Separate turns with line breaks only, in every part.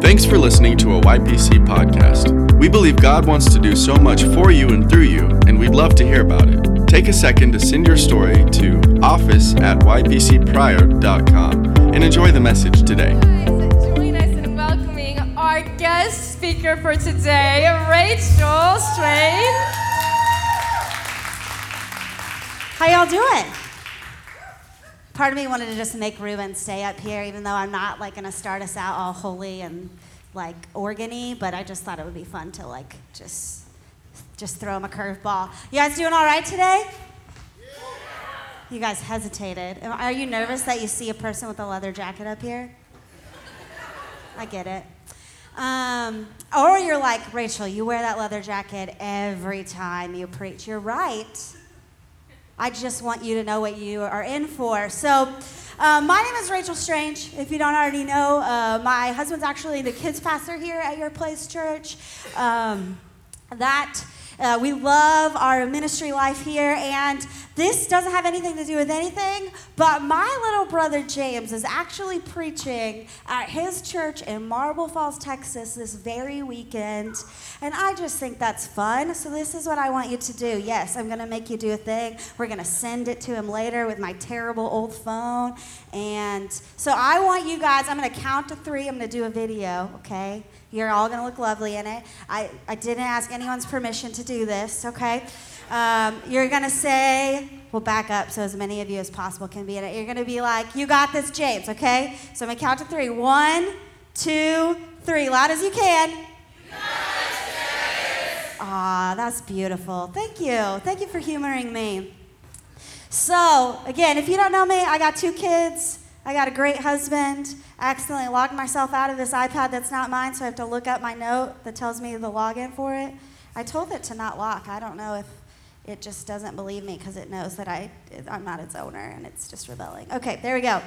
Thanks for listening to a YPC podcast. We believe God wants to do so much for you and through you, and we'd love to hear about it. Take a second to send your story to office at ypcprior.com and enjoy the message today.
Guys, join us in welcoming our guest speaker for today, Rachel Strain.
How y'all doing? Part of me wanted to just make Ruben stay up here, even though I'm not like gonna start us out all holy and like organy, but I just thought it would be fun to like just just throw him a curveball. You guys doing all right today? You guys hesitated. Are you nervous that you see a person with a leather jacket up here? I get it. Um, or you're like, Rachel, you wear that leather jacket every time you preach. You're right. I just want you to know what you are in for. So, uh, my name is Rachel Strange. If you don't already know, uh, my husband's actually the kids pastor here at Your Place Church. Um, that uh, we love our ministry life here, and this doesn't have anything to do with anything, but my little brother James is actually preaching at his church in Marble Falls, Texas this very weekend, and I just think that's fun. So, this is what I want you to do. Yes, I'm going to make you do a thing. We're going to send it to him later with my terrible old phone, and so I want you guys, I'm going to count to three, I'm going to do a video, okay? You're all going to look lovely in it. I, I didn't ask anyone's permission to do this, okay? Um, you're going to say, we'll back up so as many of you as possible can be in it. You're going to be like, you got this, James, okay? So I'm going to count to three. One, two, three. Loud as you can. Ah, that's beautiful. Thank you. Thank you for humoring me. So, again, if you don't know me, I got two kids. I got a great husband. I accidentally logged myself out of this iPad that's not mine, so I have to look up my note that tells me the login for it. I told it to not lock. I don't know if it just doesn't believe me because it knows that I, I'm not its owner and it's just rebelling. Okay, there we go.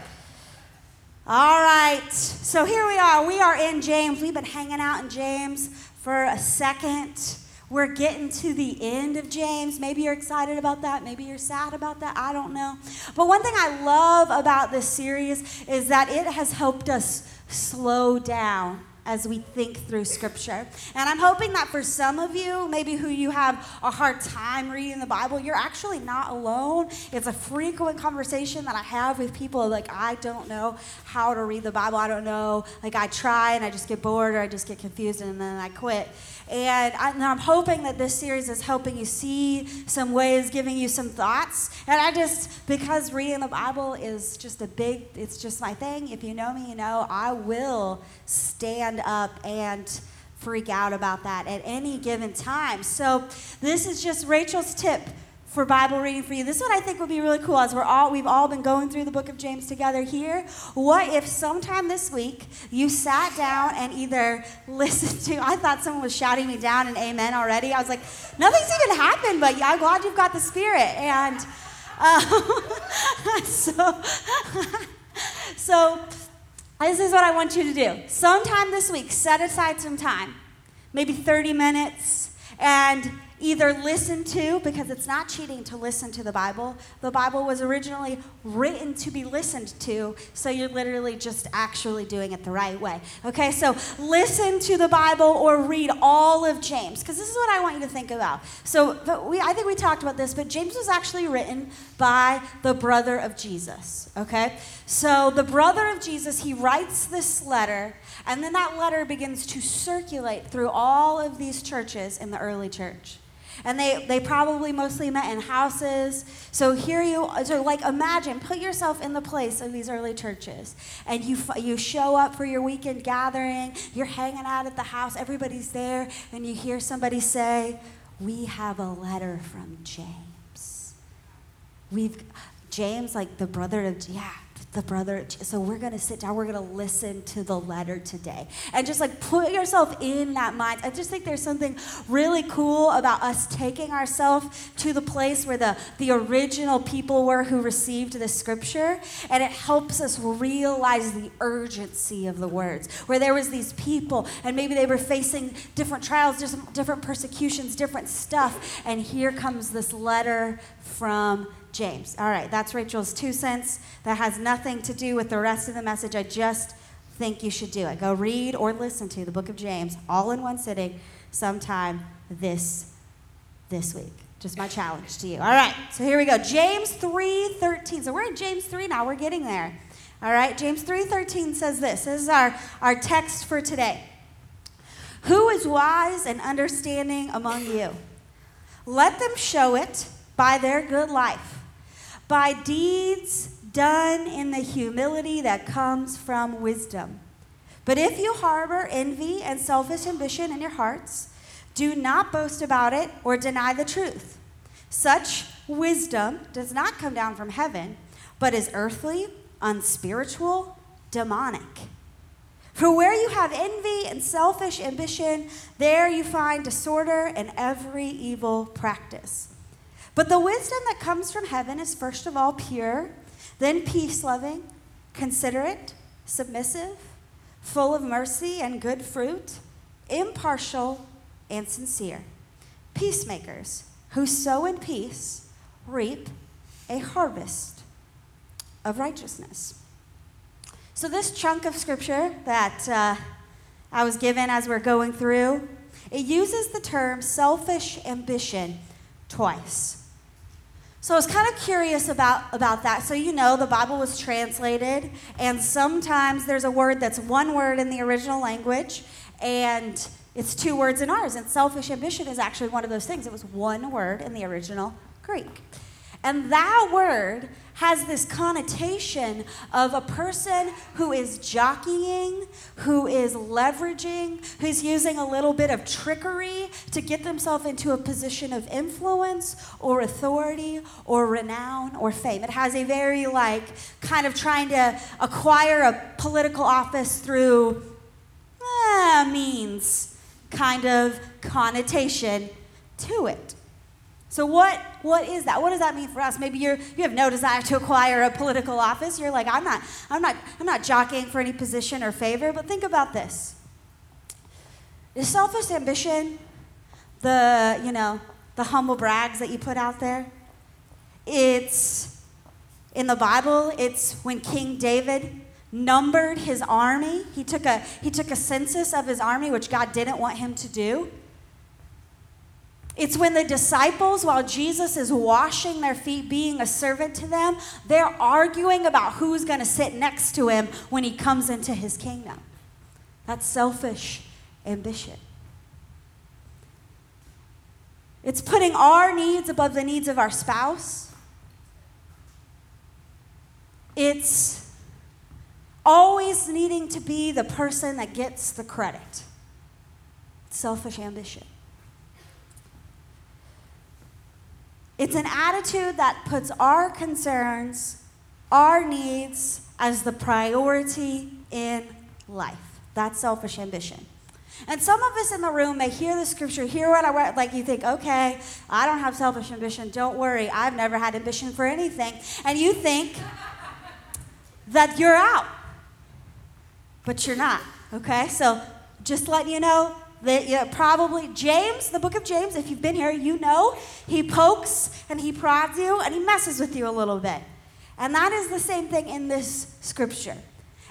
All right, so here we are. We are in James. We've been hanging out in James for a second. We're getting to the end of James. Maybe you're excited about that. Maybe you're sad about that. I don't know. But one thing I love about this series is that it has helped us slow down as we think through scripture. And I'm hoping that for some of you, maybe who you have a hard time reading the Bible, you're actually not alone. It's a frequent conversation that I have with people like, I don't know how to read the Bible. I don't know. Like, I try and I just get bored or I just get confused and then I quit. And, I, am hoping that this series is helping you see some ways, giving you some thoughts. And I just, because reading the Bible is just a big, it's just my thing. If you know me, you know, I will stand up and freak out about that at any given time. So this is just Rachel's tip for Bible reading for you. This one I think would be really cool as we're all we've all been going through the book of James together here. What if sometime this week you sat down and either listened to I thought someone was shouting me down and amen already. I was like, nothing's even happened, but I'm glad you've got the spirit. And uh, so so this is what I want you to do. Sometime this week, set aside some time, maybe 30 minutes, and either listen to, because it's not cheating to listen to the Bible. The Bible was originally written to be listened to, so you're literally just actually doing it the right way. Okay, so listen to the Bible or read all of James, because this is what I want you to think about. So, we, I think we talked about this, but James was actually written by the brother of Jesus. Okay, so the brother of Jesus, he writes this letter, and then that letter begins to circulate through all of these churches in the early church. And they, they probably mostly met in houses. So here you, so like imagine, put yourself in the place of these early churches. And you, you show up for your weekend gathering, you're hanging out at the house, everybody's there, and you hear somebody say, We have a letter from James. We've, James, like the brother of, yeah, the brother. So we're going to sit down, we're going to listen to the letter today. And just like put yourself in that mind. I just think there's something really cool about us taking ourselves to the place where the, the original people were who received the scripture. And it helps us realize the urgency of the words. Where there was these people, and maybe they were facing different trials, different, different persecutions, different stuff. And here comes this letter from James. All right, that's Rachel's two cents. That has nothing to do with the rest of the message. I just think you should do it. Go read or listen to the book of James all in one sitting sometime this this week. Just my challenge to you. All right. So here we go. James 3:13. So we're in James 3 now. We're getting there. All right. James 3:13 says this. This is our our text for today. Who is wise and understanding among you? Let them show it by their good life, by deeds done in the humility that comes from wisdom. But if you harbor envy and selfish ambition in your hearts, do not boast about it or deny the truth. Such wisdom does not come down from heaven, but is earthly, unspiritual, demonic. For where you have envy and selfish ambition, there you find disorder and every evil practice. But the wisdom that comes from heaven is first of all pure, then peace loving, considerate, submissive, full of mercy and good fruit, impartial and sincere. Peacemakers who sow in peace reap a harvest of righteousness. So, this chunk of scripture that uh, I was given as we're going through, it uses the term selfish ambition twice. So I was kind of curious about, about that. So, you know, the Bible was translated, and sometimes there's a word that's one word in the original language, and it's two words in ours. And selfish ambition is actually one of those things. It was one word in the original Greek. And that word has this connotation of a person who is jockeying, who is leveraging, who's using a little bit of trickery to get themselves into a position of influence or authority or renown or fame. It has a very, like, kind of trying to acquire a political office through eh, means kind of connotation to it. So what what is that? What does that mean for us? Maybe you're you have no desire to acquire a political office. You're like, I'm not I'm not I'm not jockeying for any position or favor, but think about this. Is selfish ambition the, you know, the humble brags that you put out there? It's in the Bible, it's when King David numbered his army. He took a he took a census of his army, which God didn't want him to do. It's when the disciples, while Jesus is washing their feet, being a servant to them, they're arguing about who's going to sit next to him when he comes into his kingdom. That's selfish ambition. It's putting our needs above the needs of our spouse. It's always needing to be the person that gets the credit. selfish ambition. It's an attitude that puts our concerns, our needs as the priority in life. That's selfish ambition. And some of us in the room may hear the scripture, hear what I wrote, like you think, okay, I don't have selfish ambition. Don't worry, I've never had ambition for anything. And you think that you're out. But you're not, okay? So just letting you know, that probably James, the book of James, if you've been here, you know he pokes and he prods you and he messes with you a little bit. And that is the same thing in this scripture.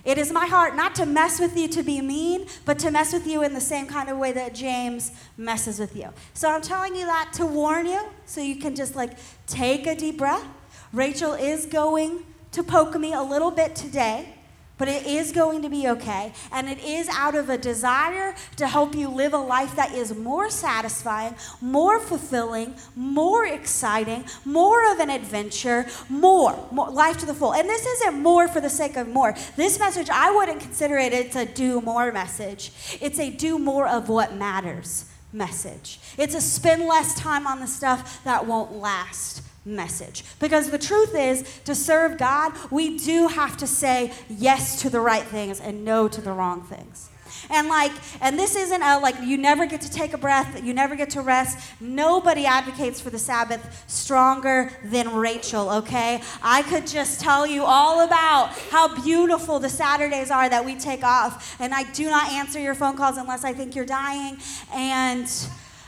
It is my heart not to mess with you to be mean, but to mess with you in the same kind of way that James messes with you. So I'm telling you that to warn you so you can just like take a deep breath. Rachel is going to poke me a little bit today but it is going to be okay. And it is out of a desire to help you live a life that is more satisfying, more fulfilling, more exciting, more of an adventure, more, more life to the full. And this isn't more for the sake of more. This message, I wouldn't consider it it's a do more message. It's a do more of what matters message. It's a spend less time on the stuff that won't last message. Because the truth is, to serve God, we do have to say yes to the right things and no to the wrong things. And like, and this isn't a like you never get to take a breath, you never get to rest. Nobody advocates for the Sabbath stronger than Rachel, okay? I could just tell you all about how beautiful the Saturdays are that we take off. And I do not answer your phone calls unless I think you're dying. And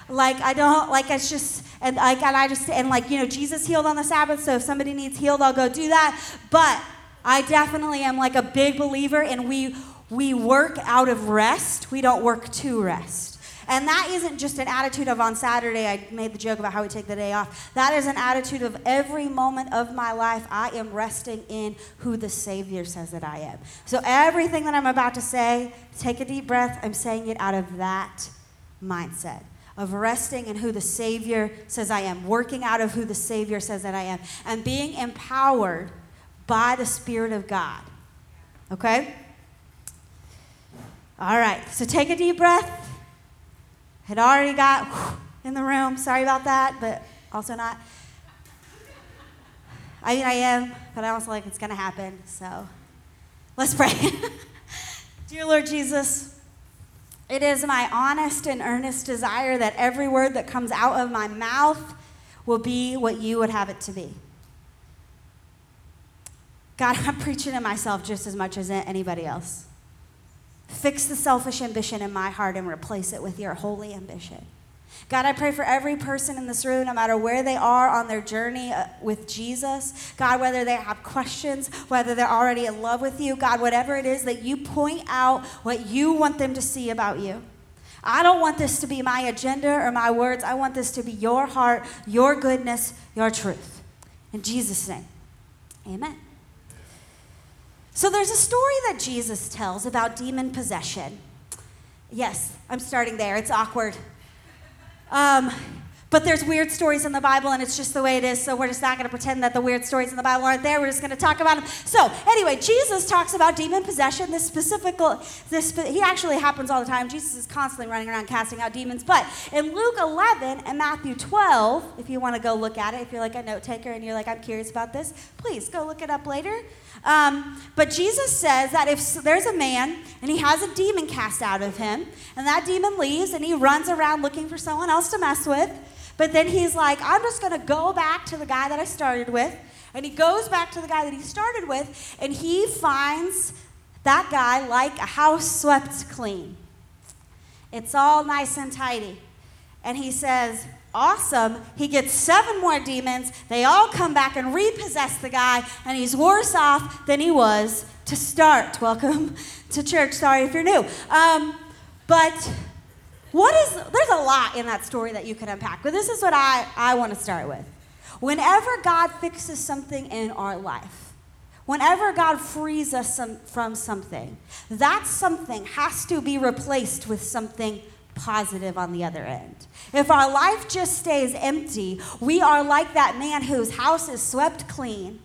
like I don't like it's just and like and I just and like you know Jesus healed on the Sabbath, so if somebody needs healed, I'll go do that. But I definitely am like a big believer and we we work out of rest, we don't work to rest. And that isn't just an attitude of on Saturday, I made the joke about how we take the day off. That is an attitude of every moment of my life, I am resting in who the Savior says that I am. So everything that I'm about to say, take a deep breath. I'm saying it out of that mindset of resting in who the Savior says I am, working out of who the Savior says that I am, and being empowered by the Spirit of God. Okay? All right, so take a deep breath. Had already got in the room. Sorry about that, but also not. I mean, I am, but I also like it's going to happen. So let's pray. Dear Lord Jesus, it is my honest and earnest desire that every word that comes out of my mouth will be what you would have it to be. God, I'm preaching to myself just as much as anybody else. Fix the selfish ambition in my heart and replace it with your holy ambition. God, I pray for every person in this room, no matter where they are on their journey uh, with Jesus. God, whether they have questions, whether they're already in love with you, God, whatever it is that you point out what you want them to see about you. I don't want this to be my agenda or my words. I want this to be your heart, your goodness, your truth. In Jesus' name, amen. So there's a story that Jesus tells about demon possession. Yes, I'm starting there. It's awkward. Um, but there's weird stories in the Bible, and it's just the way it is. So we're just not going to pretend that the weird stories in the Bible aren't there. We're just going to talk about them. So anyway, Jesus talks about demon possession. This specific, this he actually happens all the time. Jesus is constantly running around casting out demons. But in Luke 11 and Matthew 12, if you want to go look at it, if you're like a note taker and you're like, I'm curious about this, please go look it up later. Um, but Jesus says that if there's a man and he has a demon cast out of him, and that demon leaves and he runs around looking for someone else to mess with, but then he's like, I'm just going to go back to the guy that I started with. And he goes back to the guy that he started with, and he finds that guy like a house swept clean. It's all nice and tidy. And he says, Awesome. He gets seven more demons. They all come back and repossess the guy, and he's worse off than he was to start. Welcome to church. Sorry if you're new. Um, but what is, there's a lot in that story that you can unpack, but this is what I, I want to start with. Whenever God fixes something in our life, whenever God frees us some, from something, that something has to be replaced with something positive on the other end. If our life just stays empty, we are like that man whose house is swept clean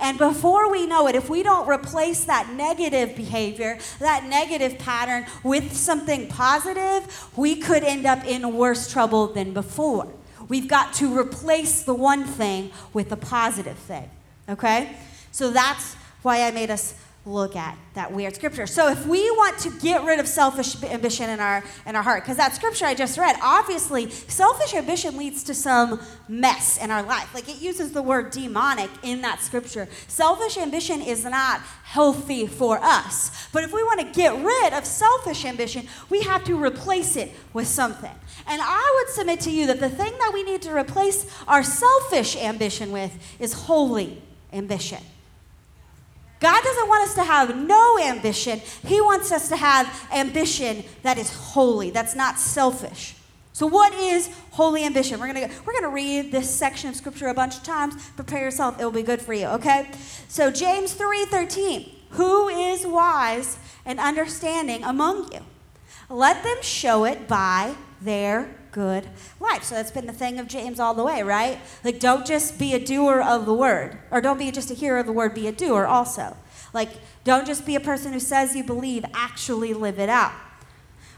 and before we know it, if we don't replace that negative behavior, that negative pattern with something positive, we could end up in worse trouble than before. We've got to replace the one thing with a positive thing. Okay? So that's why I made us look at that weird scripture. So if we want to get rid of selfish ambition in our in our heart, because that scripture I just read, obviously selfish ambition leads to some mess in our life. Like it uses the word demonic in that scripture. Selfish ambition is not healthy for us. But if we want to get rid of selfish ambition, we have to replace it with something. And I would submit to you that the thing that we need to replace our selfish ambition with is holy ambition. God doesn't want us to have no ambition. He wants us to have ambition that is holy, that's not selfish. So, what is holy ambition? We're gonna we're gonna read this section of scripture a bunch of times. Prepare yourself; it will be good for you. Okay. So James three thirteen. Who is wise and understanding among you? Let them show it by their good life. So that's been the thing of James all the way, right? Like, don't just be a doer of the word, or don't be just a hearer of the word, be a doer also. Like, don't just be a person who says you believe, actually live it out.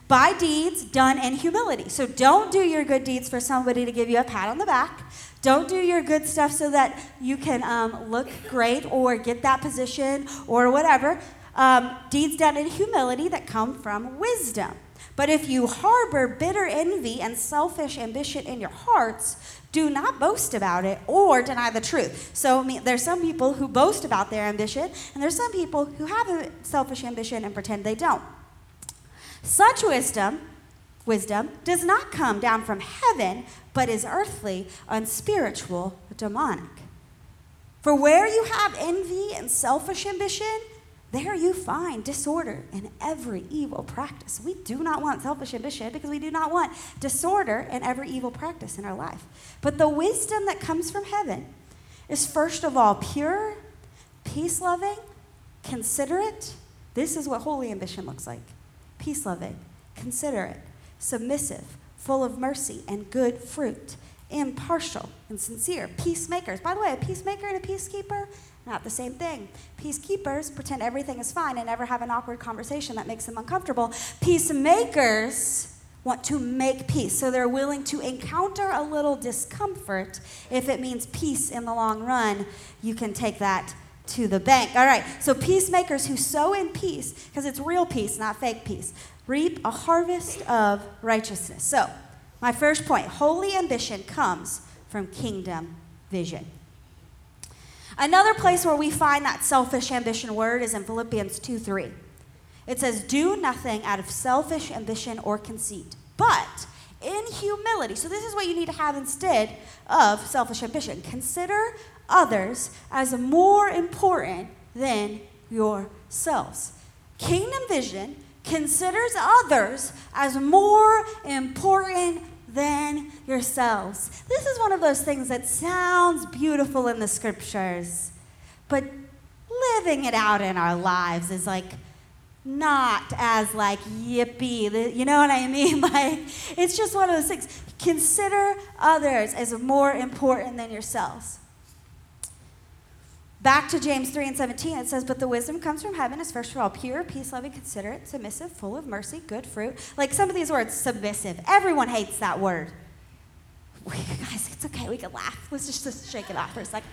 By deeds done in humility. So don't do your good deeds for somebody to give you a pat on the back. Don't do your good stuff so that you can um, look great or get that position or whatever. Um, deeds done in humility that come from wisdom. But if you harbor bitter envy and selfish ambition in your hearts, do not boast about it or deny the truth. So I mean, there's some people who boast about their ambition, and there's some people who have a selfish ambition and pretend they don't. Such wisdom, wisdom does not come down from heaven, but is earthly, unspiritual, demonic. For where you have envy and selfish ambition, There you find disorder in every evil practice. We do not want selfish ambition because we do not want disorder in every evil practice in our life. But the wisdom that comes from heaven is first of all pure, peace loving, considerate. This is what holy ambition looks like peace loving, considerate, submissive, full of mercy and good fruit, impartial and sincere, peacemakers. By the way, a peacemaker and a peacekeeper, not the same thing. Peacekeepers pretend everything is fine and never have an awkward conversation that makes them uncomfortable. Peacemakers want to make peace. So they're willing to encounter a little discomfort if it means peace in the long run. You can take that to the bank. All right, so peacemakers who sow in peace, because it's real peace, not fake peace, reap a harvest of righteousness. So, my first point holy ambition comes from kingdom vision. Another place where we find that selfish ambition word is in Philippians 2 3. It says, Do nothing out of selfish ambition or conceit, but in humility. So, this is what you need to have instead of selfish ambition. Consider others as more important than yourselves. Kingdom vision considers others as more important than yourselves. This is one of those things that sounds beautiful in the scriptures, but living it out in our lives is like not as like yippee. You know what I mean? Like it's just one of those things. Consider others as more important than yourselves. Back to James 3 and 17, it says, But the wisdom comes from heaven is first of all pure, peace loving, considerate, submissive, full of mercy, good fruit. Like some of these words, submissive. Everyone hates that word. We, Guys, it's okay. We can laugh. Let's just, just shake it off for a second.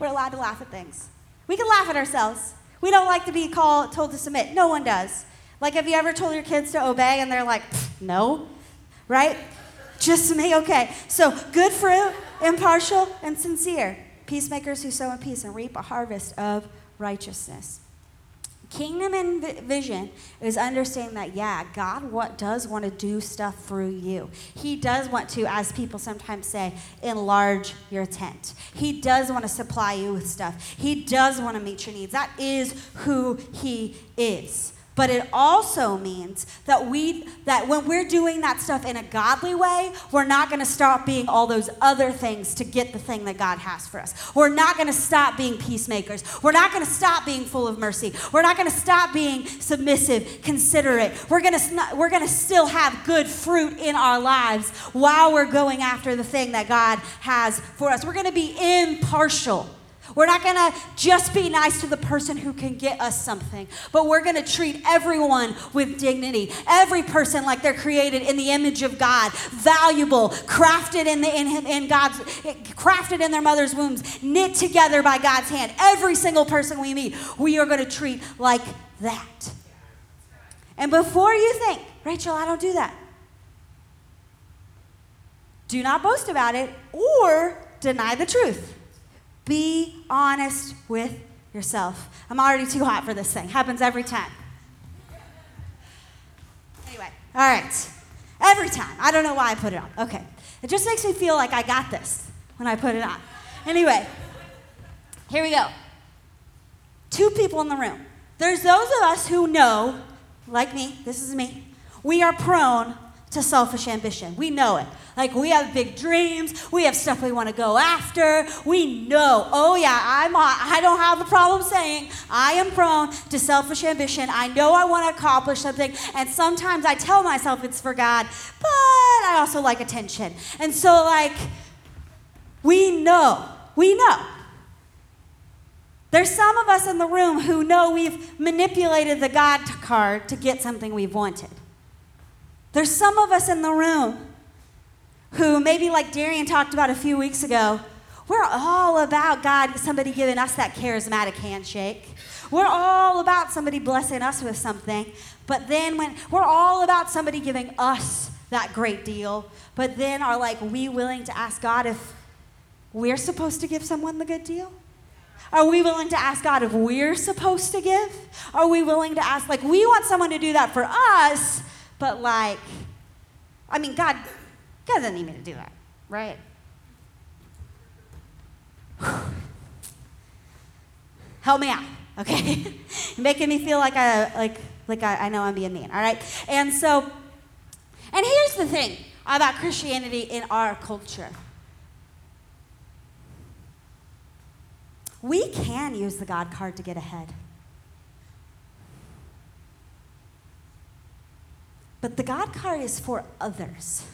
We're allowed to laugh at things. We can laugh at ourselves. We don't like to be called, told to submit. No one does. Like, have you ever told your kids to obey and they're like, no? Right? Just me? Okay. So, good fruit, impartial, and sincere peacemakers who sow in peace and reap a harvest of righteousness. Kingdom and vision is understanding that, yeah, God what does want to do stuff through you. He does want to, as people sometimes say, enlarge your tent. He does want to supply you with stuff. He does want to meet your needs. That is who He is. But it also means that we that when we're doing that stuff in a godly way, we're not going to stop being all those other things to get the thing that God has for us. We're not going to stop being peacemakers. We're not going to stop being full of mercy. We're not going to stop being submissive, considerate. We're going to we're going to still have good fruit in our lives while we're going after the thing that God has for us. We're going to be impartial. We're not going to just be nice to the person who can get us something, but we're going to treat everyone with dignity. Every person like they're created in the image of God, valuable, crafted in the in, in God's crafted in their mother's wombs, knit together by God's hand. Every single person we meet, we are going to treat like that. And before you think, Rachel, I don't do that. Do not boast about it or deny the truth. Be honest with yourself. I'm already too hot for this thing. Happens every time. Anyway, all right. Every time. I don't know why I put it on. Okay. It just makes me feel like I got this when I put it on. Anyway, here we go. Two people in the room. There's those of us who know, like me, this is me, we are prone to selfish ambition. We know it. Like we have big dreams, we have stuff we want to go after. We know, oh yeah, I'm I don't have a problem saying I am prone to selfish ambition. I know I want to accomplish something, and sometimes I tell myself it's for God, but I also like attention. And so like we know, we know. There's some of us in the room who know we've manipulated the God card to get something we've wanted. There's some of us in the room who, maybe like Darian talked about a few weeks ago, we're all about God, somebody giving us that charismatic handshake. We're all about somebody blessing us with something. But then when we're all about somebody giving us that great deal, but then are like we willing to ask God if we're supposed to give someone the good deal? Are we willing to ask God if we're supposed to give? Are we willing to ask, like, we want someone to do that for us, but like, I mean, God, God doesn't need me to do that, right? Help me out. Okay, making me feel like I like like I, I know I'm being mean. All right, and so, and here's the thing about Christianity in our culture. We can use the God card to get ahead. But the God card is for others.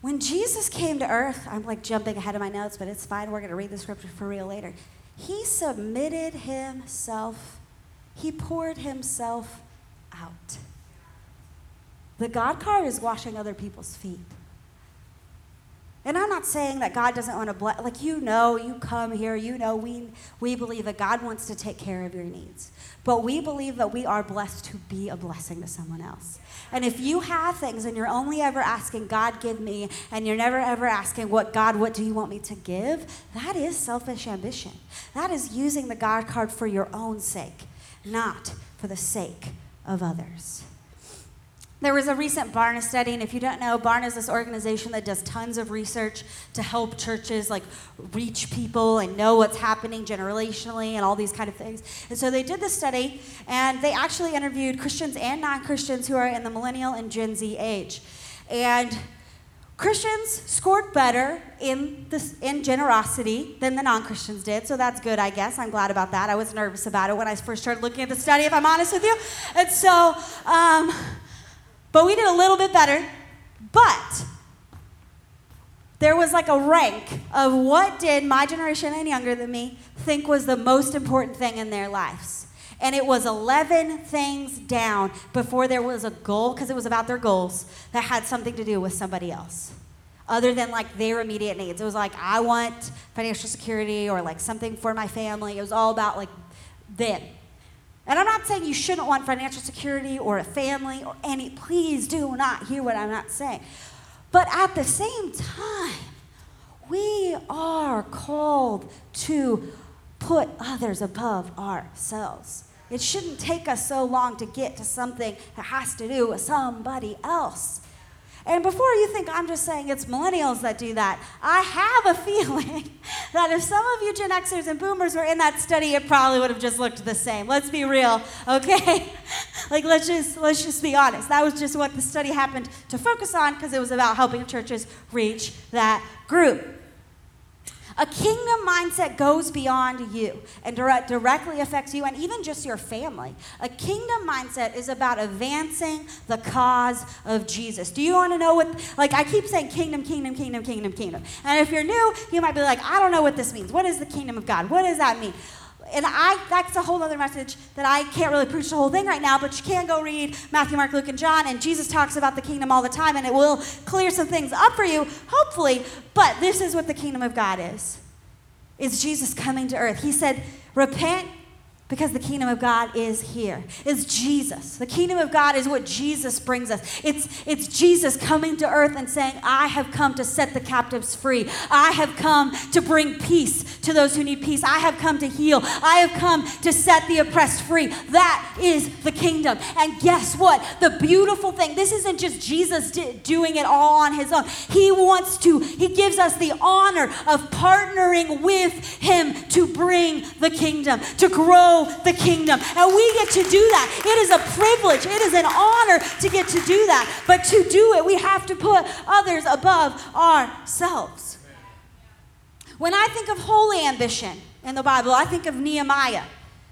When Jesus came to earth, I'm like jumping ahead of my notes, but it's fine. We're going to read the scripture for real later. He submitted himself, he poured himself out. The God card is washing other people's feet. And I'm not saying that God doesn't want to bless, like you know, you come here, you know, we, we believe that God wants to take care of your needs. But we believe that we are blessed to be a blessing to someone else. And if you have things and you're only ever asking, God, give me, and you're never ever asking, what God, what do you want me to give? That is selfish ambition. That is using the God card for your own sake, not for the sake of others. There was a recent Barna study, and if you don't know, Barna is this organization that does tons of research to help churches like reach people and know what's happening generationally and all these kind of things. And so they did this study, and they actually interviewed Christians and non-Christians who are in the millennial and Gen Z age. And Christians scored better in this in generosity than the non-Christians did, so that's good, I guess. I'm glad about that. I was nervous about it when I first started looking at the study, if I'm honest with you. And so. Um, but we did a little bit better. But there was like a rank of what did my generation and younger than me think was the most important thing in their lives. And it was 11 things down before there was a goal, because it was about their goals, that had something to do with somebody else, other than like their immediate needs. It was like, I want financial security or like something for my family. It was all about like them. And I'm not saying you shouldn't want financial security or a family or any, please do not hear what I'm not saying. But at the same time, we are called to put others above ourselves. It shouldn't take us so long to get to something that has to do with somebody else. And before you think I'm just saying it's millennials that do that, I have a feeling that if some of you Gen Xers and boomers were in that study, it probably would have just looked the same. Let's be real, okay? like let's just let's just be honest. That was just what the study happened to focus on because it was about helping churches reach that group. A kingdom mindset goes beyond you and direct, directly affects you and even just your family. A kingdom mindset is about advancing the cause of Jesus. Do you want to know what, like, I keep saying kingdom, kingdom, kingdom, kingdom, kingdom. And if you're new, you might be like, I don't know what this means. What is the kingdom of God? What does that mean? And I that's a whole other message that I can't really preach the whole thing right now, but you can go read Matthew, Mark, Luke, and John, and Jesus talks about the kingdom all the time, and it will clear some things up for you, hopefully. But this is what the kingdom of God is. Is Jesus coming to earth. He said, Repent because the kingdom of God is here. It's Jesus. The kingdom of God is what Jesus brings us. It's, it's Jesus coming to earth and saying, I have come to set the captives free. I have come to bring peace to those who need peace. I have come to heal. I have come to set the oppressed free. That is the kingdom. And guess what? The beautiful thing, this isn't just Jesus doing it all on his own. He wants to, he gives us the honor of partnering with him to bring the kingdom, to grow the kingdom. And we get to do that. It is a privilege, it is an honor to get to do that. But to do it, we have to put others above ourselves. When I think of holy ambition in the Bible, I think of Nehemiah.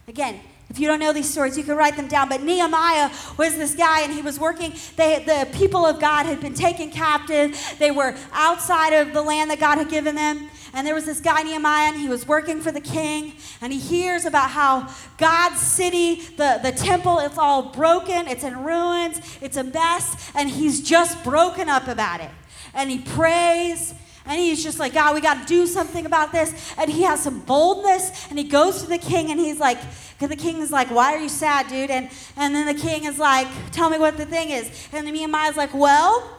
Again, if you don't know these stories, you can write them down. But Nehemiah was this guy, and he was working. They, the people of God had been taken captive. They were outside of the land that God had given them. And there was this guy, Nehemiah, and he was working for the king. And he hears about how God's city, the, the temple, it's all broken, it's in ruins, it's a mess. And he's just broken up about it. And he prays and he's just like, God, we got to do something about this. And he has some boldness. And he goes to the king and he's like, because the king is like, why are you sad, dude? And, and then the king is like, tell me what the thing is. And Nehemiah's like, well,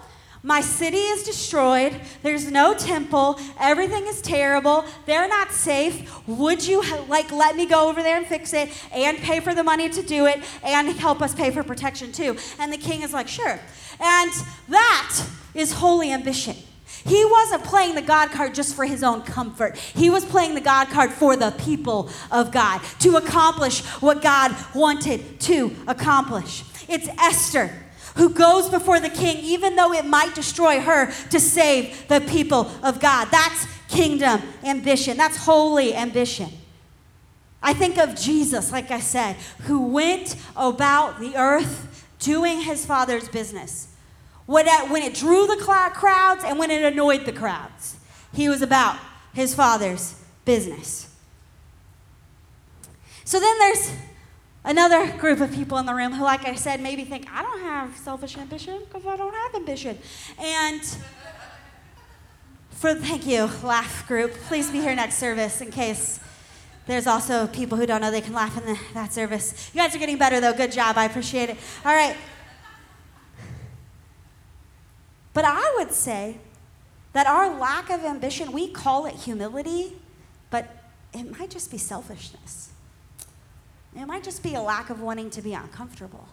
my city is destroyed. There's no temple. Everything is terrible. They're not safe. Would you like let me go over there and fix it and pay for the money to do it and help us pay for protection too? And the king is like, "Sure." And that is holy ambition. He wasn't playing the God card just for his own comfort. He was playing the God card for the people of God to accomplish what God wanted to accomplish. It's Esther who goes before the king, even though it might destroy her, to save the people of God. That's kingdom ambition, that's holy ambition. I think of Jesus, like I said, who went about the earth doing his father's business. When it, when it drew the crowds and when it annoyed the crowds, he was about his father's business. So then there's another group of people in the room who, like I said, maybe think, I don't have selfish ambition because I don't have ambition. And for, thank you, laugh group, please be here next service in case there's also people who don't know they can laugh in the, that service. You guys are getting better though. Good job. I appreciate it. All right. But I would say that our lack of ambition, we call it humility, but it might just be selfishness. It might just be a lack of wanting to be uncomfortable.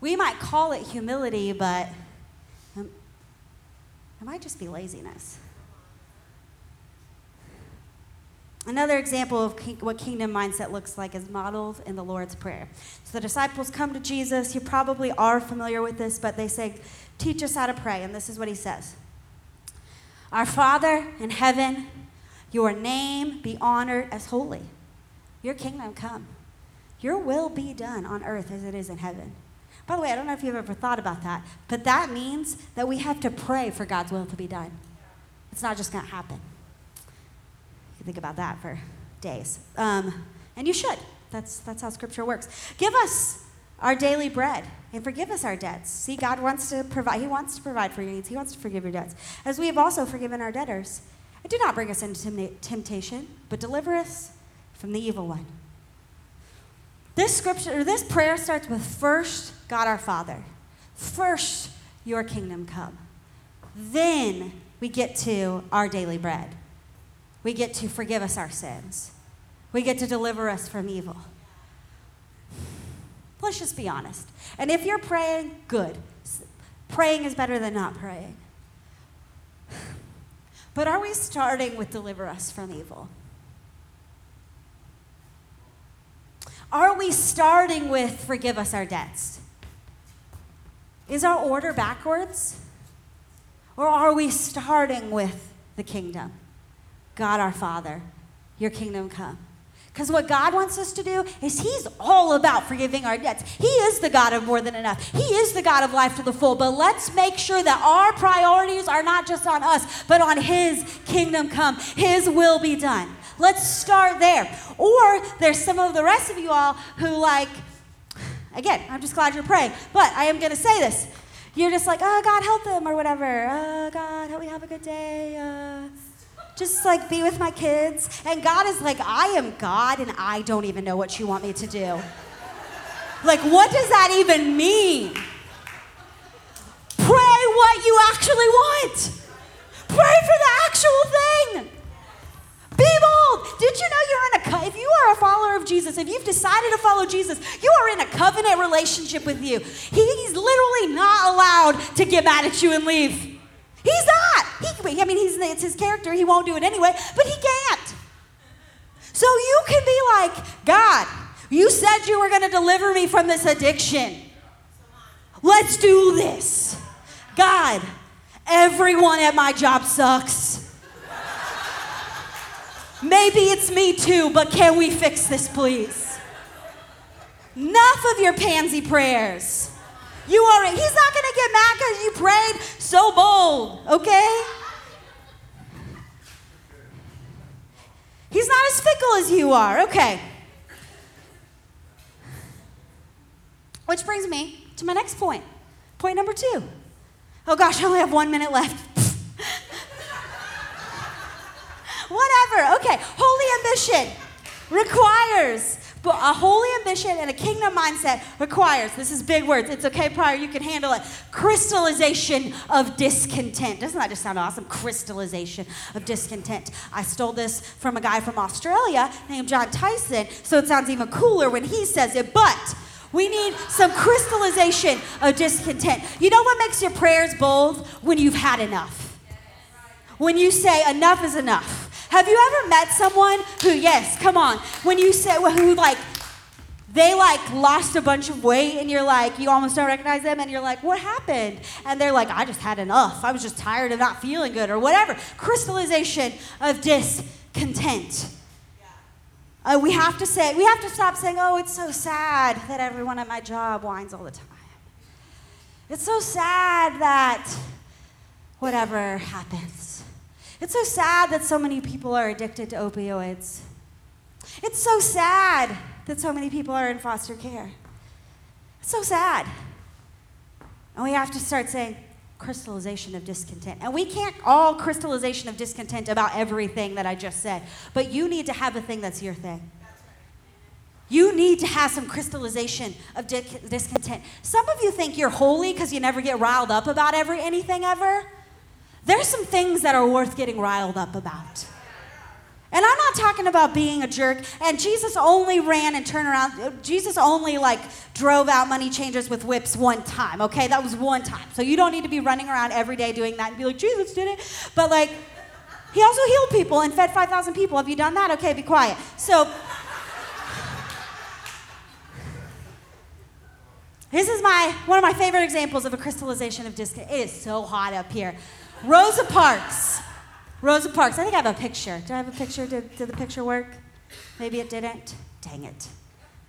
We might call it humility, but um, it might just be laziness. Another example of what kingdom mindset looks like is modeled in the Lord's Prayer. So the disciples come to Jesus. You probably are familiar with this, but they say, Teach us how to pray. And this is what he says Our Father in heaven, your name be honored as holy. Your kingdom come. Your will be done on earth as it is in heaven. By the way, I don't know if you've ever thought about that, but that means that we have to pray for God's will to be done. It's not just going to happen You can think about that for days. Um, and you should. That's, that's how Scripture works. Give us our daily bread and forgive us our debts. See, God wants to provide, He wants to provide for your needs. He wants to forgive your debts, as we have also forgiven our debtors. And do not bring us into temptation, but deliver us from the evil one. This scripture, or this prayer starts with first, God our Father. First, your kingdom come. Then we get to our daily bread. We get to forgive us our sins. We get to deliver us from evil. Let's just be honest. And if you're praying, good. Praying is better than not praying. But are we starting with deliver us from evil? Are we starting with forgive us our debts? Is our order backwards? Or are we starting with the kingdom? God our Father, your kingdom come. Because what God wants us to do is He's all about forgiving our debts. He is the God of more than enough. He is the God of life to the full. But let's make sure that our priorities are not just on us, but on His kingdom come. His will be done. Let's start there. Or there's some of the rest of you all who, like, again, I'm just glad you're praying, but I am going to say this. You're just like, oh, God, help them, or whatever. Oh, God, help me have a good day. Uh, just like be with my kids. And God is like, I am God and I don't even know what you want me to do. Like, what does that even mean? Pray what you actually want. Pray for the actual thing. Be bold. Did you know you're in a co- if you are a follower of Jesus, if you've decided to follow Jesus, you are in a covenant relationship with you. He's literally not allowed to get mad at you and leave. He's not. He, I mean, he's, it's his character. He won't do it anyway, but he can't. So you can be like, God, you said you were going to deliver me from this addiction. Let's do this. God, everyone at my job sucks. Maybe it's me too, but can we fix this, please? Enough of your pansy prayers. You are, he's not going to get mad because you prayed so bold, okay? He's not as fickle as you are, okay. Which brings me to my next point. Point number two. Oh gosh, I only have one minute left. Whatever, okay. Holy ambition requires but a holy ambition and a kingdom mindset requires, this is big words, it's okay, prior, you can handle it, crystallization of discontent. Doesn't that just sound awesome? Crystallization of discontent. I stole this from a guy from Australia named Jon Tyson, so it sounds even cooler when he says it, but we need some crystallization of discontent. You know what makes your prayers bold? When you've had enough. When you say enough is enough. Have you ever met someone who, yes, come on, when you say, who like, they like lost a bunch of weight and you're like, you almost don't recognize them and you're like, what happened? And they're like, I just had enough. I was just tired of not feeling good or whatever. Crystallization of discontent. Uh, we have to say, we have to stop saying, oh, it's so sad that everyone at my job whines all the time. It's so sad that whatever happens. It's so sad that so many people are addicted to opioids. It's so sad that so many people are in foster care. It's so sad. And we have to start saying crystallization of discontent. And we can't all crystallization of discontent about everything that I just said, but you need to have a thing that's your thing. You need to have some crystallization of di- discontent. Some of you think you're holy because you never get riled up about every anything ever. There's some things that are worth getting riled up about. And I'm not talking about being a jerk. And Jesus only ran and turned around. Jesus only like drove out money changers with whips one time. Okay, that was one time. So you don't need to be running around every day doing that and be like, Jesus did it. But like, he also healed people and fed 5,000 people. Have you done that? Okay, be quiet. So. This is my one of my favorite examples of a crystallization of disc. It is so hot up here. Rosa Parks. Rosa Parks. I think I have a picture. Do I have a picture? Did, did the picture work? Maybe it didn't. Dang it.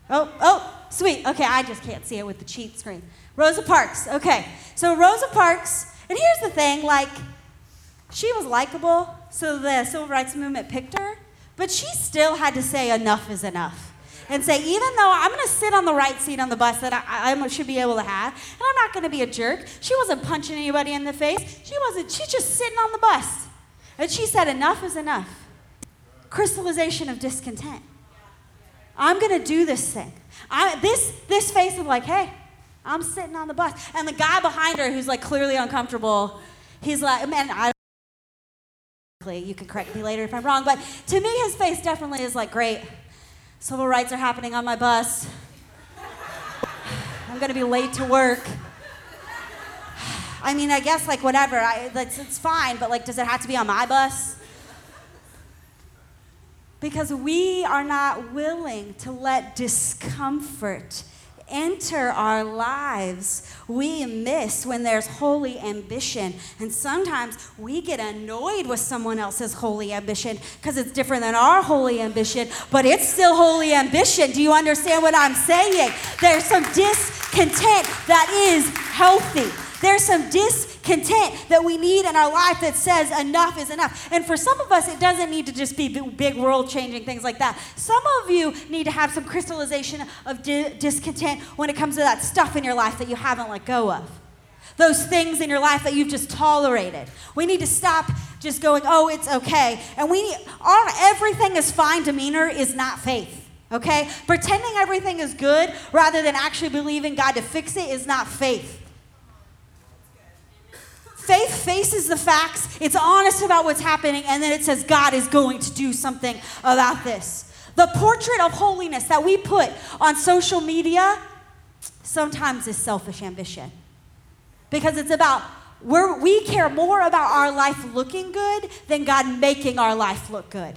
Oh, oh, sweet. Okay, I just can't see it with the cheat screen. Rosa Parks. Okay, so Rosa Parks, and here's the thing like, she was likable, so the civil rights movement picked her, but she still had to say enough is enough. And say, even though I'm gonna sit on the right seat on the bus that I, I should be able to have, and I'm not gonna be a jerk. She wasn't punching anybody in the face. She wasn't, she's just sitting on the bus. And she said, enough is enough. Crystallization of discontent. I'm going to do this thing. I, this, this face of like, hey, I'm sitting on the bus. And the guy behind her who's like clearly uncomfortable, he's like, man, I you can correct me later if I'm wrong, but to me, his face definitely is like, great. Civil rights are happening on my bus. I'm gonna be late to work. I mean, I guess like whatever, I, it's, it's fine, but like, does it have to be on my bus? Because we are not willing to let discomfort enter our lives, we miss when there's holy ambition. And sometimes we get annoyed with someone else's holy ambition because it's different than our holy ambition, but it's still holy ambition. Do you understand what I'm saying? There's some discontent that is healthy. There's some discontent that we need in our life that says enough is enough. And for some of us, it doesn't need to just be big world changing things like that. Some of you need to have some crystallization of di- discontent when it comes to that stuff in your life that you haven't let go of. Those things in your life that you've just tolerated. We need to stop just going, oh, it's okay. And we need, our everything is fine demeanor is not faith. Okay? Pretending everything is good rather than actually believing God to fix it is not faith. Faith faces the facts, it's honest about what's happening, and then it says God is going to do something about this. The portrait of holiness that we put on social media sometimes is selfish ambition because it's about where we care more about our life looking good than God making our life look good.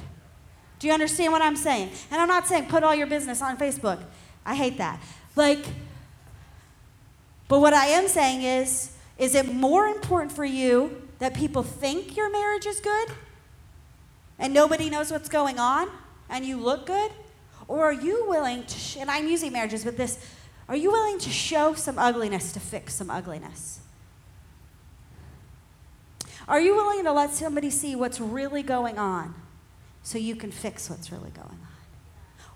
Do you understand what I'm saying? And I'm not saying put all your business on Facebook. I hate that. Like, but what I am saying is is it more important for you that people think your marriage is good and nobody knows what's going on and you look good? Or are you willing to, sh- and I'm using marriages with this, are you willing to show some ugliness to fix some ugliness? Are you willing to let somebody see what's really going on so you can fix what's really going on?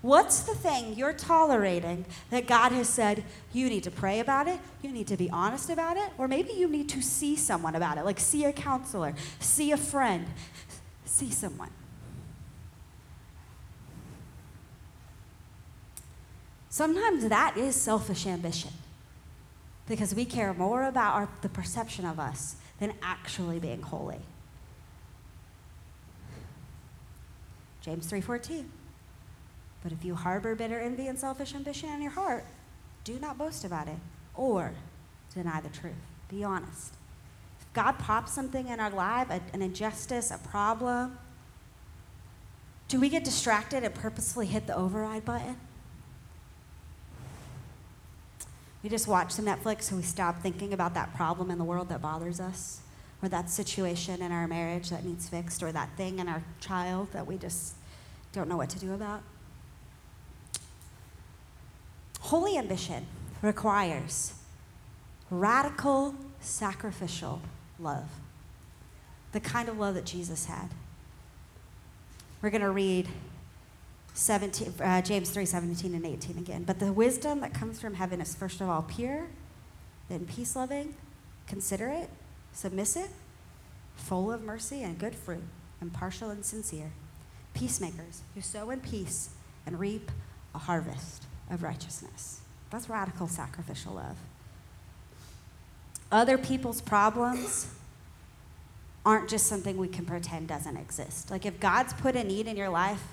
What's the thing you're tolerating that God has said you need to pray about it, you need to be honest about it, or maybe you need to see someone about it, like see a counselor, see a friend, see someone? Sometimes that is selfish ambition because we care more about our, the perception of us than actually being holy. James 3:14 but if you harbor bitter envy and selfish ambition in your heart, do not boast about it or deny the truth. Be honest. If God pops something in our life, a, an injustice, a problem, do we get distracted and purposefully hit the override button? We just watch some Netflix and we stop thinking about that problem in the world that bothers us, or that situation in our marriage that needs fixed, or that thing in our child that we just don't know what to do about. Holy ambition requires radical sacrificial love, the kind of love that Jesus had. We're going to read 17, uh, James 3 17 and 18 again. But the wisdom that comes from heaven is first of all pure, then peace loving, considerate, submissive, full of mercy and good fruit, impartial and sincere. Peacemakers who sow in peace and reap a harvest of righteousness. That's radical sacrificial love. Other people's problems aren't just something we can pretend doesn't exist. Like if God's put a need in your life,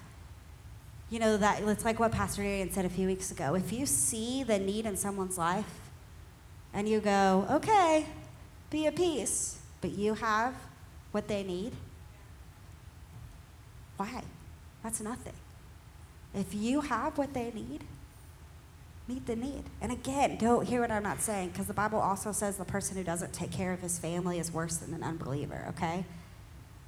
you know that it's like what Pastor Darian said a few weeks ago. If you see the need in someone's life and you go, okay, be at peace, but you have what they need, why? That's nothing. If you have what they need, meet the need. And again, don't hear what I'm not saying, because the Bible also says the person who doesn't take care of his family is worse than an unbeliever, okay?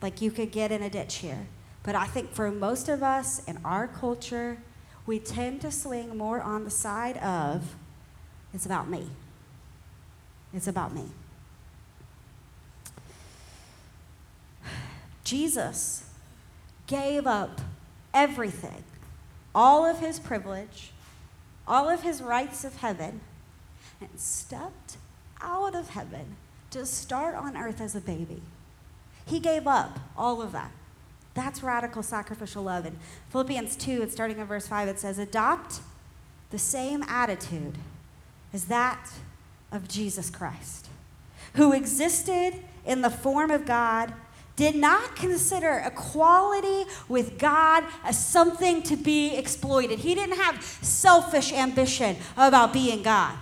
Like you could get in a ditch here. But I think for most of us in our culture, we tend to swing more on the side of it's about me. It's about me. Jesus gave up everything, all of his privilege, all of his rights of heaven, and stepped out of heaven to start on earth as a baby. He gave up all of that. That's radical sacrificial love. In Philippians 2, it's starting in verse 5, it says, Adopt the same attitude as that of Jesus Christ, who existed in the form of God did not consider equality with God as something to be exploited. He didn't have selfish ambition about being God.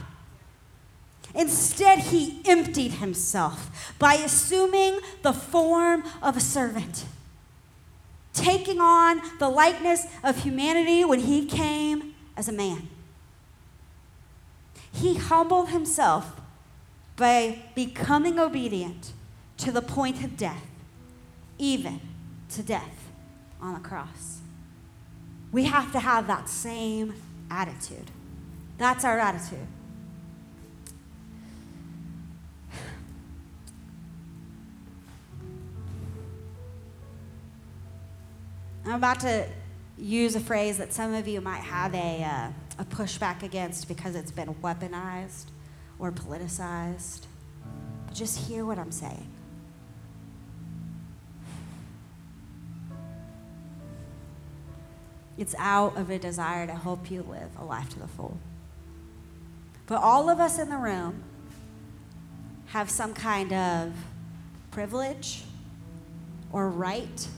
Instead, he emptied himself by assuming the form of a servant, taking on the likeness of humanity when he came as a man. He humbled himself by becoming obedient to the point of death even to death on the cross. We have to have that same attitude. That's our attitude. I'm about to use a phrase that some of you might have a, uh, a pushback against because it's been weaponized or politicized. But just hear what I'm saying. It's out of a desire to help you live a life to the full. But all of us in the room have some kind of privilege or right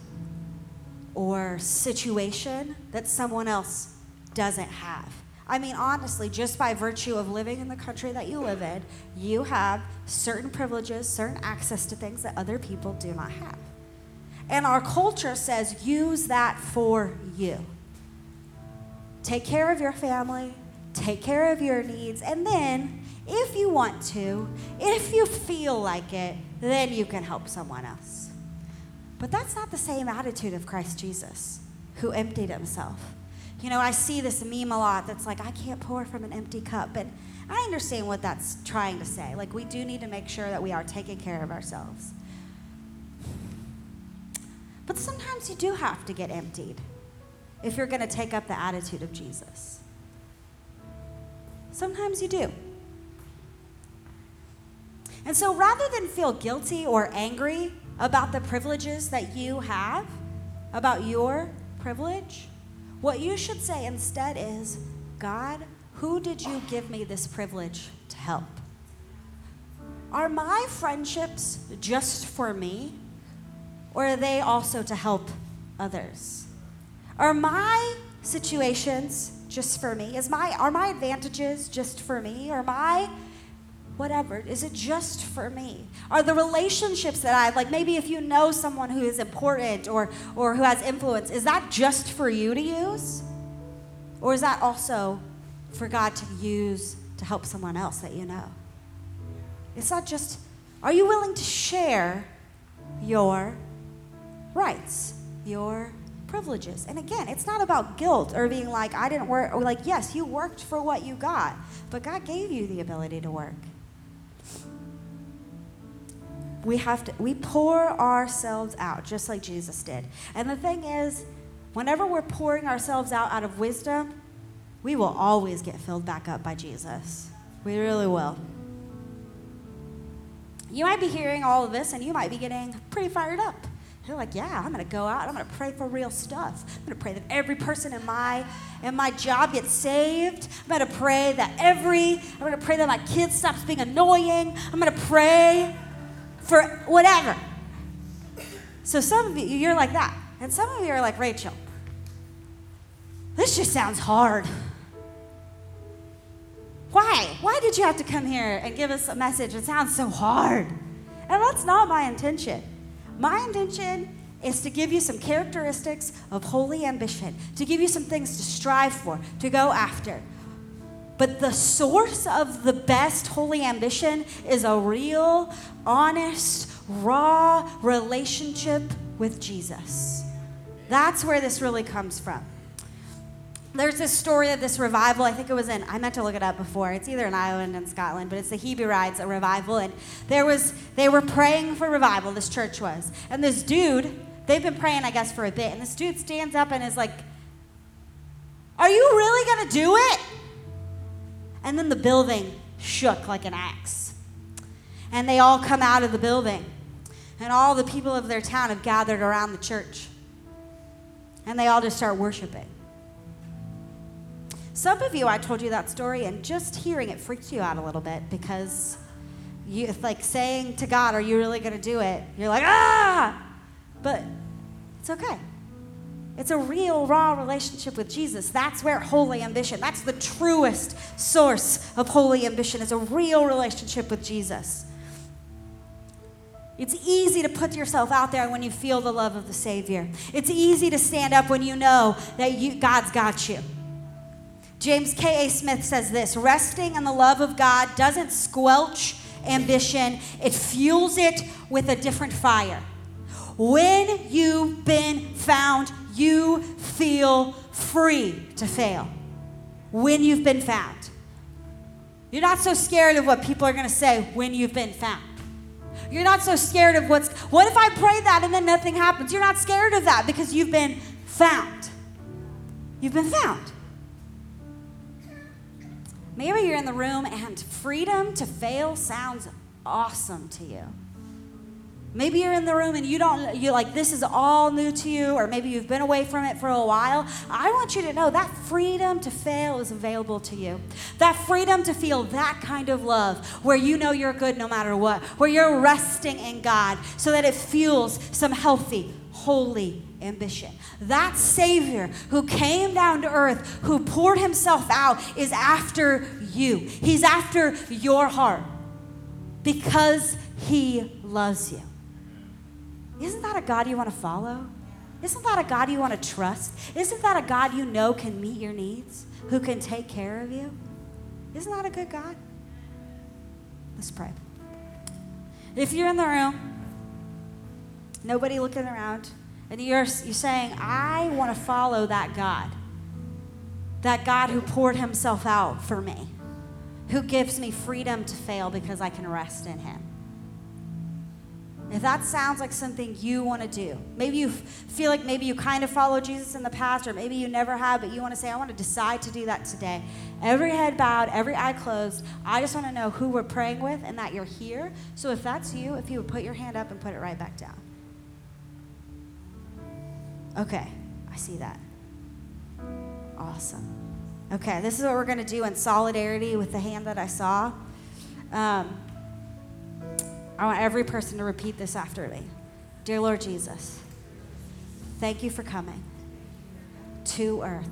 or situation that someone else doesn't have. I mean, honestly, just by virtue of living in the country that you live in, you have certain privileges, certain access to things that other people do not have. And our culture says use that for you. Take care of your family, take care of your needs, and then, if you want to, if you feel like it, then you can help someone else. But that's not the same attitude of Christ Jesus, who emptied himself. You know, I see this meme a lot that's like, I can't pour from an empty cup. And I understand what that's trying to say. Like, we do need to make sure that we are taking care of ourselves. But sometimes you do have to get emptied if you're going to take up the attitude of Jesus. Sometimes you do. And so rather than feel guilty or angry about the privileges that you have, about your privilege, what you should say instead is God, who did you give me this privilege to help? Are my friendships just for me, or are they also to help others? Are my situations just for me? Is my are my advantages just for me? Are my whatever. Is it just for me? Are the relationships that I have, like maybe if you know someone who is important or, or who has influence, is that just for you to use? Or is that also for God to use to help someone else that you know? It's not just, are you willing to share your rights, your privileges? And again, it's not about guilt or being like, I didn't work, or like, yes, you worked for what you got, but God gave you the ability to work. We have to we pour ourselves out just like jesus did. And the thing is whenever we're pouring ourselves out out of wisdom we will always get filled back up by jesus. We really will. You might be hearing all of this and you might be getting pretty fired up you're like yeah i'm to go out i'm to pray for real stuff i'm to pray that every person in my in my job gets saved i'm to pray that every i'm to pray that my kid stops being annoying i'm to pray for whatever. So some of you, you're like that. And some of you are like, Rachel, this just sounds hard. Why? Why did you have to come here and give us a message? It sounds so hard. And that's not my intention. My intention is to give you some characteristics of holy ambition, to give you some things to strive for, to go after. But the source of the best holy ambition is a real, honest, raw relationship with Jesus. That's where this really comes from. There's this story of this revival. I think it was in, I meant to look it up before. It's either in Ireland and Scotland, but it's the Hebrides, a revival. And there was, they were praying for revival, this church was. And this dude, they've been praying, I guess, for a bit. And this dude stands up and is like, Are you really going to do it? And then the building shook like an axe. And they all come out of the building. And all the people of their town have gathered around the church. And they all just start worshiping. Some of you, I told you that story, and just hearing it freaked you out a little bit because you, it's like saying to God, Are you really going to do it? You're like, Ah! But it's okay. It's a real, raw relationship with Jesus. That's where holy ambition, that's the truest source of holy ambition, is a real relationship with Jesus. It's easy to put yourself out there when you feel the love of the Savior. It's easy to stand up when you know that you, God's got you. James K.A. Smith says this resting in the love of God doesn't squelch ambition, it fuels it with a different fire. When you've been found, you feel free to fail. When you've been found. You're not so scared of what people are going to say when you've been found. You're not so scared of what's, what if I pray that and then nothing happens? You're not scared of that because you've been found. You've been found. Maybe you're in the room and freedom to fail sounds awesome to you. Maybe you're in the room and you don't, you're like, this is all new to you, or maybe you've been away from it for a while. I want you to know that freedom to fail is available to you. That freedom to feel that kind of love where you know you're good no matter what, where you're resting in God so that it fuels some healthy, holy ambition. That Savior who came down to earth, who poured himself out, is after you. He's after your heart because he loves you. Isn't that a God you want to follow? Isn't that a God you want to trust? Isn't that a God you know can meet your needs, who can take care of you? Isn't that a good God? Let's pray. If you're in the room, nobody looking around, and you're, you're saying, I want to follow that God, that God who poured himself out for me, who gives me freedom to fail because I can rest in him. If that sounds like something you want to do, maybe you feel like maybe you kind of followed Jesus in the past, or maybe you never have, but you want to say, I want to decide to do that today. Every head bowed, every eye closed. I just want to know who we're praying with and that you're here. So if that's you, if you would put your hand up and put it right back down. Okay, I see that. Awesome. Okay, this is what we're going to do in solidarity with the hand that I saw. Um, I want every person to repeat this after me. Dear Lord Jesus, thank you for coming to earth,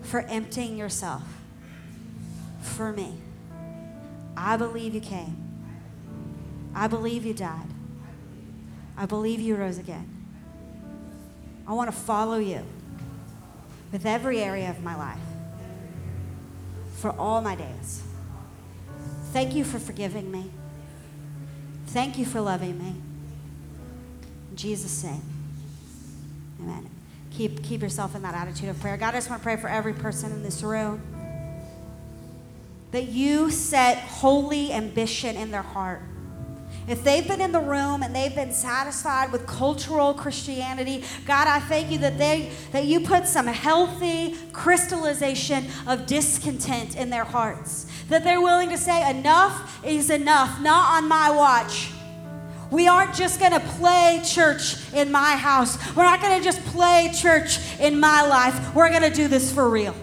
for emptying yourself for me. I believe you came. I believe you died. I believe you rose again. I want to follow you with every area of my life for all my days. Thank you for forgiving me. Thank you for loving me. In Jesus' name. Amen. Keep, keep yourself in that attitude of prayer. God, I just want to pray for every person in this room that you set holy ambition in their heart. If they've been in the room and they've been satisfied with cultural Christianity, God, I thank you that they that you put some healthy crystallization of discontent in their hearts. That they're willing to say enough is enough, not on my watch. We aren't just going to play church in my house. We're not going to just play church in my life. We're going to do this for real.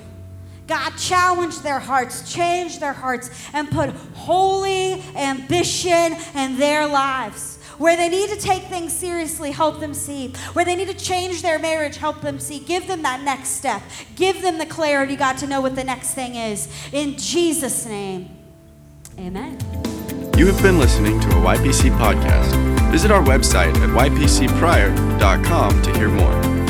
God, challenge their hearts, change their hearts, and put holy ambition in their lives. Where they need to take things seriously, help them see. Where they need to change their marriage, help them see. Give them that next step. Give them the clarity, God, to know what the next thing is. In Jesus' name, amen.
You have been listening to a YPC podcast. Visit our website at ypcprior.com to hear more.